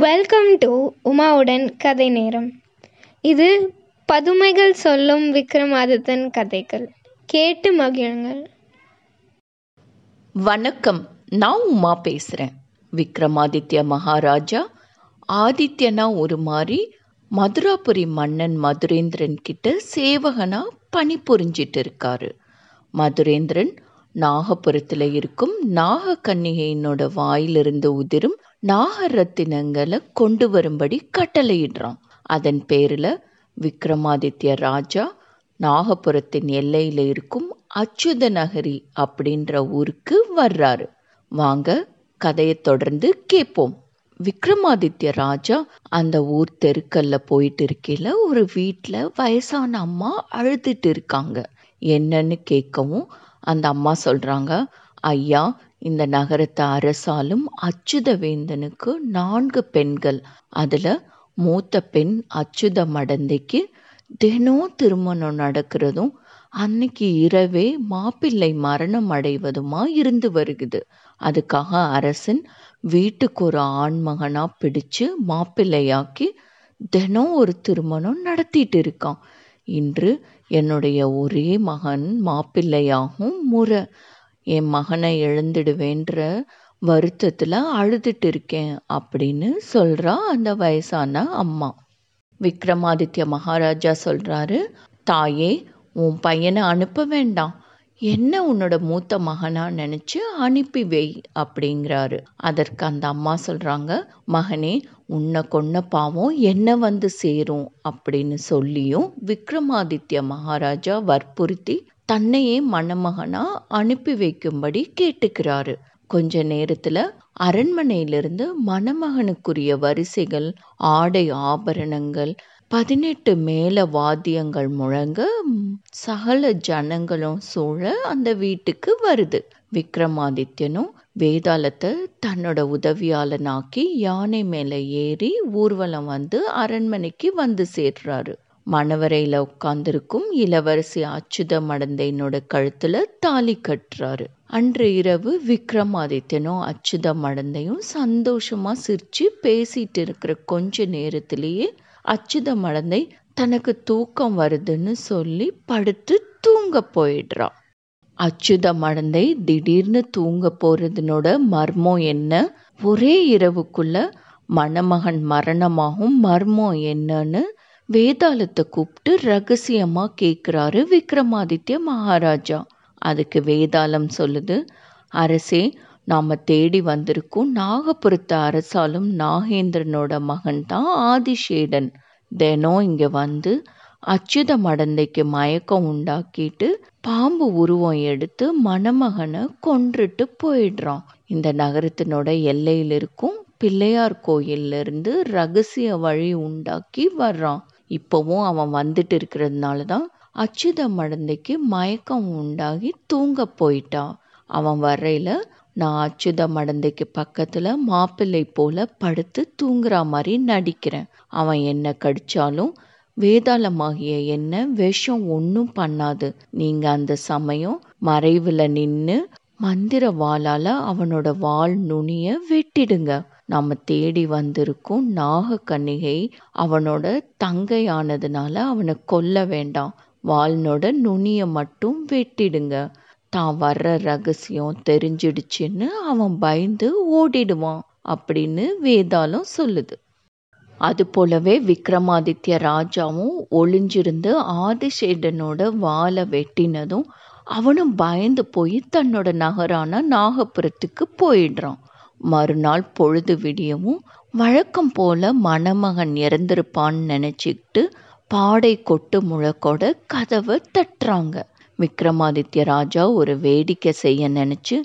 Welcome to உமாவுடன் கதை நேரம். இது பதுமைகள் சொல்லும் விக்ரமாதித்தன் கதைகள். கேட்டு மகிழுங்கள். வணக்கம் நான் உமா பேசுகிறேன் விக்ரமாதித்ய மகாராஜா ஆதித்யனா ஒரு மாதிரி மதுராபுரி மன்னன் மதுரேந்திரன் கிட்ட சேவகனா பணிபுரிஞ்சிட்டு இருக்காரு மதுரேந்திரன் நாகபுரத்தில் இருக்கும் நாகக்கன்னிகையினோட வாயிலிருந்து உதிரும் நாகரத்தினங்களை கொண்டு வரும்படி கட்டளையிடுறான். அதன் பேரில் விக்ரமாதித்ய ராஜா நாகபுரத்தின் எல்லையில் இருக்கும் அச்சுத நகரி அப்படின்ற ஊருக்கு வர்றாரு. வாங்க கதையை தொடர்ந்து கேட்போம். விக்ரமாதித்ய ராஜா அந்த ஊர் தெருக்கல்ல போயிட்டு இருக்கையில ஒரு வீட்டில் வயசான அம்மா அழுதுட்டு இருக்காங்க. என்னன்னு கேட்கவும் அந்த அம்மா சொல்றாங்க ஐயா இந்த நகரத்து அரசாலும் அச்சுத வேந்தனுக்கு நான்கு பெண்கள். அதுல மூத்த பெண் அச்சுத மடந்தைக்கு தினம் திருமணம் நடக்கிறதும் அன்னைக்கு இரவே மாப்பிள்ளை மரணம் அடைவதுமா இருந்து வருகுது அதுக்காக அரசன் வீட்டுக்கு ஒரு ஆண்மகனா பிடிச்சு மாப்பிள்ளையாக்கி தினம் ஒரு திருமணம் நடத்திட்டு இருக்கான். இன்று என்னுடைய ஒரே மகன் மாப்பிள்ளையாகும் முறை. என் மகனை எழுந்துடுவேன்ற வருத்தத்தில் அழுதுட்டு இருக்கேன் அப்படின்னு சொல்கிறா அந்த வயசான அம்மா. விக்ரமாதித்ய மகாராஜா சொல்கிறாரு தாயே உன் பையனை அனுப்ப வேண்டாம். என்ன உன்னோட மூத்த மகனா நினச்சி அனுப்பி வை அப்படிங்கிறாரு. அதற்கு அந்த அம்மா சொல்கிறாங்க மகனே உன்னை கொன்ன பாவம் என்ன வந்து சேரும்? அப்படின்னு சொல்லியும் விக்ரமாதித்ய மகாராஜா வற்புறுத்தி தன்னையே மணமகனா அனுப்பி வைக்கும்படி கேட்டுக்கிறாரு. கொஞ்ச நேரத்துல அரண்மனையிலிருந்து மணமகனுக்குரிய வரிசைகள் ஆடை ஆபரணங்கள் பதினெட்டு மேல வாத்தியங்கள் முழங்க சகல ஜனங்களும் சூழ அந்த வீட்டுக்கு வருது. விக்ரமாதித்யனும் வேதாளத்தை தன்னோட உதவியாளனாக்கி யானை மேல ஏறி ஊர்வலம் வந்து அரண்மனைக்கு வந்து சேர்றாரு. மணவரையில் உட்கார்ந்திருக்கும் இளவரசி அச்சுத மடந்தையினோட கழுத்துல தாலி கட்டுறாரு. அன்று இரவு விக்ரமாதித்யனும் அச்சுத மடந்தையும் சந்தோஷமா சிரிச்சு பேசிட்டு இருக்கிற கொஞ்ச நேரத்திலேயே அச்சுத மடந்தை தனக்கு தூக்கம் வருதுன்னு சொல்லி படுத்து தூங்க போயிடுறான் அச்சுத மடந்தை திடீர்னு தூங்க போறதுனோட மர்மம் என்ன? ஒரே இரவுக்குள்ள மணமகன் மரணமாகும் மர்மம் என்னன்னு வேதாளத்தை கூப்பிட்டு ரகசியமாக கேட்குறாரு விக்ரமாதித்ய மகாராஜா. அதுக்கு வேதாளம் சொல்லுது அரசே நாம் தேடி வந்திருக்கோம் நாகபுரத்து அரசாலும் நாகேந்திரனோட மகன் தான் ஆதிஷேடன் தினம் இங்கே வந்து அச்சுத மடந்தைக்கு மயக்கம் உண்டாக்கிட்டு பாம்பு உருவம் எடுத்து மணமகனை கொன்றுட்டு போயிடுறான். இந்த நகரத்தினோட எல்லையில் இருக்கும் பிள்ளையார் கோயில்ல இருந்து ரகசிய வழி உண்டாக்கி வர்றான். இப்போவும் அவன் வந்துட்டு இருக்கிறதுனால தான் அச்சுத மடந்தைக்கு மயக்கம் உண்டாகி தூங்க போயிட்டான் அவன் வரையில் நான் அச்சுத மடந்தைக்கு பக்கத்தில் மாப்பிள்ளை போல படுத்து தூங்குற மாதிரி நடிக்கிறேன். அவன் என்ன கடிச்சாலும் வேதாளமாகிய என்ன விஷம் ஒன்றும் பண்ணாது. நீங்கள் அந்த சமயம் மறைவில் நின்று மந்திர வாளால அவனோட வால் நுனியை வெட்டிடுங்க. நம்ம தேடி வந்திருக்கும் நாக கன்னிகை அவனோட தங்கையானதுனால அவனை கொல்ல வேண்டாம். வால்னோட நுனியை மட்டும் வெட்டிடுங்க. தான் வர்ற ரகசியம் தெரிஞ்சிடுச்சுன்னு அவன் பயந்து ஓடிடுவான் அப்படின்னு வேதாளம் சொல்லுது. அது போலவே விக்ரமாதித்ய ராஜாவும் ஒளிஞ்சிருந்து ஆதிசேடனோட வாழை வெட்டினதும் அவனும் பயந்து போய் தன்னோட நகரான நாகபுரத்துக்கு போயிடுறான். மறுநாள் பொழுது விடியவும் வழக்கம் போல மணமகன் இறந்திருப்பான்னு நினச்சிக்கிட்டு பாடை கொட்டு முழக்கோட கதவை தட்டுறாங்க. விக்ரமாதித்ய ராஜா ஒரு வேடிக்கை செய்ய நினச்சி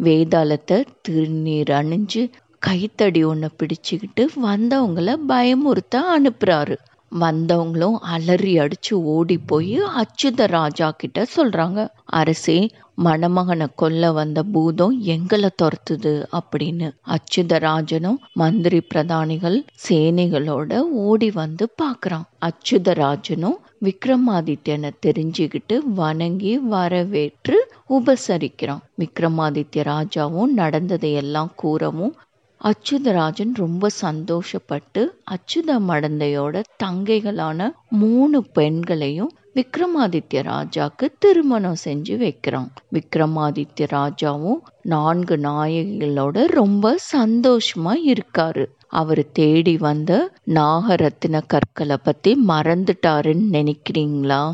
வேதாளத்தை திருநீர் அணிஞ்சு கைத்தடி ஒன்று பிடிச்சிக்கிட்டு வந்தவங்கள பயமுறுத்த அனுப்புறாரு. வந்தவங்களும் அலறி அடிச்சு ஓடி போய் அச்சுத ராஜா கிட்ட சொல்றாங்க. அரசே மணமகனை கொல்ல வந்த பூதம் எங்களை துரத்துது அப்படின்னு. அச்சுத ராஜனும் மந்திரி பிரதானிகள் சேனைகளோட ஓடி வந்து பாக்குறான். அச்சுத ராஜனும் விக்ரமாதித்யனை தெரிஞ்சுக்கிட்டு வணங்கி வரவேற்று உபசரிக்கிறான். விக்ரமாதித்ய ராஜாவும் நடந்ததையெல்லாம் கூறவும் அச்சுதராஜன் ரொம்ப சந்தோஷப்பட்டு அச்சுத மடந்தையோட தங்கைகளான மூணு பெண்களையும் விக்ரமாதித்ய ராஜாக்கு திருமணம் செஞ்சு வைக்கிறான். விக்ரமாதித்ய ராஜாவும் நான்கு நாயகிகளோட ரொம்ப சந்தோஷமா இருக்காரு. அவர் தேடி வந்த நாகரத்தின கற்களை பத்தி மறந்துட்டாருன்னு நினைக்கிறீங்களா?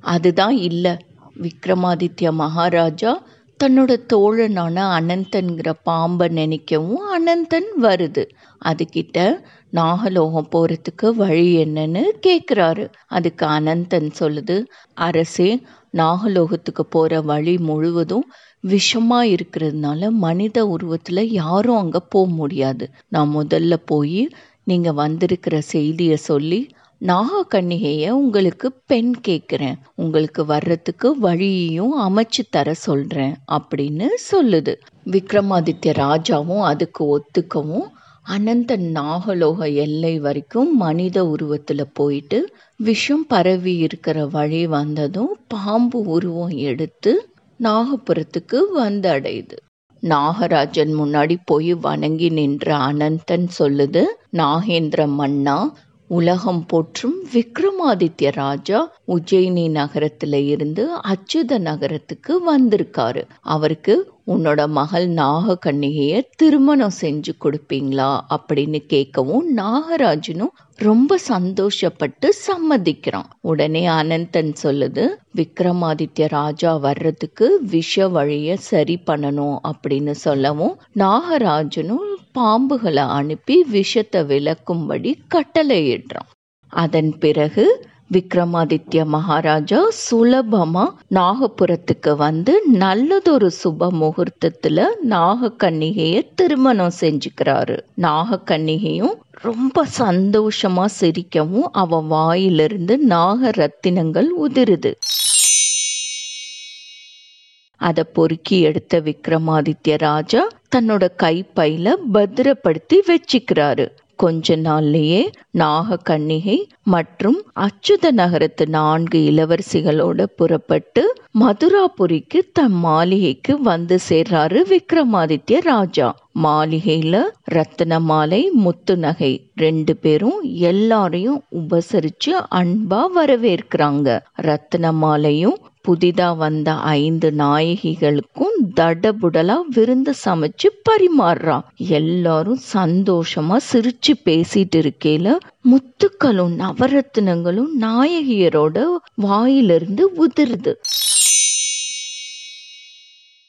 அதுதான் இல்லை. விக்ரமாதித்ய மகாராஜா தன்னோட தோழனான அனந்தன்கிற பாம்பை நினைக்கவும் அனந்தன் வருது. அதுகிட்ட நாகலோகம் போகிறதுக்கு வழி என்னன்னு கேட்குறாரு அதுக்கு அனந்தன் சொல்லுது அரசே நாகலோகத்துக்கு போகிற வழி முழுவதும் விஷமாக இருக்கிறதுனால மனித உருவத்தில் யாரும் அங்கே போக முடியாது. நான் முதல்ல போய் நீங்கள் வந்திருக்கிற செய்தியை சொல்லி நாகக்கண்ணிகைய உங்களுக்கு பெண் கேட்குறேன். உங்களுக்கு வர்றதுக்கு வழியையும் அமைச்சு தர சொல்கிறேன் அப்படின்னு சொல்லுது. விக்ரமாதித்ய ராஜாவும் அதுக்கு ஒத்துக்கவும் அனந்த நாகலோக எல்லை வரைக்கும் மனித உருவத்தில் போயிட்டு விஷம் பரவி இருக்கிற வழி வந்ததும் பாம்பு உருவம் எடுத்து நாகபுரத்துக்கு வந்து அடையுது நாகராஜன் முன்னாடி போய் வணங்கி நின்ற அனந்தன் சொல்லுது நாகேந்திர மன்னா உலகம் போற்றும் விக்ரமாதித்ய ராஜா உஜ்ஜயினி நகரத்துல இருந்து அச்சுத நகரத்துக்கு வந்திருக்காரு. அவருக்கு உன்னோட மகள் நாகக்கன்னிகைய திருமணம் செஞ்சு கொடுப்பீங்களா அப்படின்னு கேட்கவும் நாகராஜனும் ரொம்ப சந்தோஷப்பட்டு சம்மதிக்கிறான். உடனே அனந்தன் சொல்லுது விக்ரமாதித்ய ராஜா வர்றதுக்கு விஷ வழிய சரி பண்ணணும் அப்படின்னு சொல்லவும் நாகராஜனும் பாம்புகளை அனுப்பி விஷத்தை விளக்கும்படி கட்டளையிடுறான். அதன் பிறகு விக்ரமாதித்ய மகாராஜா சுலபமா நாகபுரத்துக்கு வந்து நல்லதொரு சுப முகூர்த்தத்துல நாகக்கன்னிகைய திருமணம் செஞ்சுக்கிறாரு. நாகக்கன்னிகையும் ரொம்ப சந்தோஷமா சிரிக்கவும் அவ வாயிலிருந்து நாக ரத்தினங்கள் உதிருது. அதை பொறுக்கி எடுத்த விக்ரமாதித்ய ராஜா தன்னோட கைப்பையில பத்திரப்படுத்தி வச்சுக்கிறாரு. கொஞ்ச நாள்லயே நாக கன்னிகை மற்றும் அச்சுத நகரத்து நான்கு இளவரசிகளோட புறப்பட்டு மதுராபுரிக்கு தம் மாளிகைக்கு வந்து சேர்றாரு விக்ரமாதித்ய ராஜா. மாளிகையில ரத்தின மாலை முத்து நகை ரெண்டு பேரும் எல்லாரையும் உபசரிச்சு அன்பா வரவேற்கிறாங்க. ரத்தின மாலையும் புதிதா வந்த ஐந்து நாயகிகளுக்கும் தடபுடலா விருந்து சமைச்சு பரிமாறுறா. எல்லாரும் சந்தோஷமா சிரிச்சு பேசிட்டு இருக்கையில முத்துக்களும் நவரத்தினங்களும் நாயகியரோட வாயிலிருந்து உதிருது.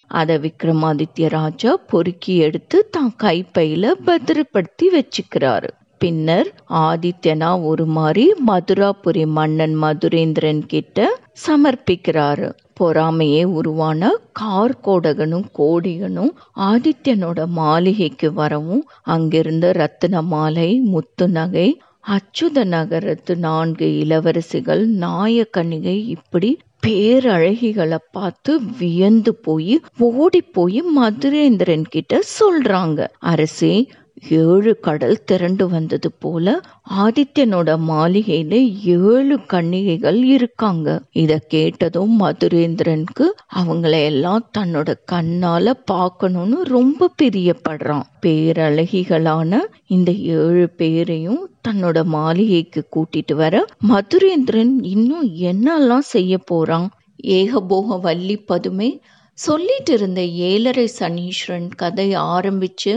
அத விக்ரமாதித்ய ராஜா பொறுக்கி எடுத்து தான் கைப்பையில பத்திரப்படுத்தி வச்சுக்கிறாரு. பின்னர் ஆதித்யனா ஒரு மாதிரி மதுராபுரி மன்னன் மதுரேந்திரன் கிட்ட சமர்ப்பிக்கிறாரு. பொறாமையே உருவான கார்கோடகனும் கோடிகனும் ஆதித்யனோட மாளிகைக்கு வரவும் அங்கிருந்த ரத்தின மாலை முத்து நகை அச்சுத நகரத்து நான்கு இளவரசிகள் நாயக்கன்னிகை இப்படி பேரழகிகளை பார்த்து வியந்து போய் ஓடி போய் மதுரேந்திரன் கிட்ட சொல்றாங்க. அரசே ஏழு கடல் திரண்டு வந்தது போல ஆதித்யனோட மாளிகையில ஏழு கன்னிகைகள் இருக்காங்க. இத கேட்டதும் மதுரேந்திரனுக்கு அவங்கள எல்லாம் தன்னோட கண்ணால பார்க்கணும்னு ரொம்ப பிரியப்படுறான். பேரழகிகளான இந்த ஏழு பேரையும் தன்னோட மாளிகைக்கு கூட்டிட்டு வர மதுரேந்திரன் இன்னும் என்னெல்லாம் செய்ய போறான்? ஏகபோக வள்ளி பதுமை சொல்லிட்டு இருந்த ஏழரை சனீஸ்வரன் கதை ஆரம்பிச்சு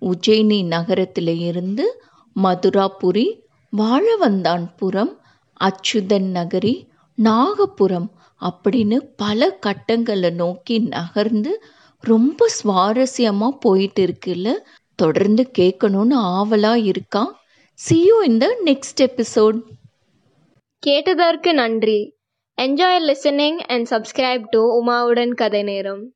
உஜ்ஜயினி நகரத்திலிருந்து மதுராபுரி வாழவந்தான்புரம் அச்சுதன் நகரி நாகபுரம் அப்படின்னு பல கட்டங்களை நோக்கி நகர்ந்து ரொம்ப சுவாரஸ்யமாக போயிட்டு இருக்குல்ல தொடர்ந்து கேட்கணும்னு ஆவலாக இருக்கா? சியூ இந்த நெக்ஸ்ட் எபிசோட் கேட்டதற்கு நன்றி. Enjoy listening and subscribe to உமாவுடன் கதை நேரம்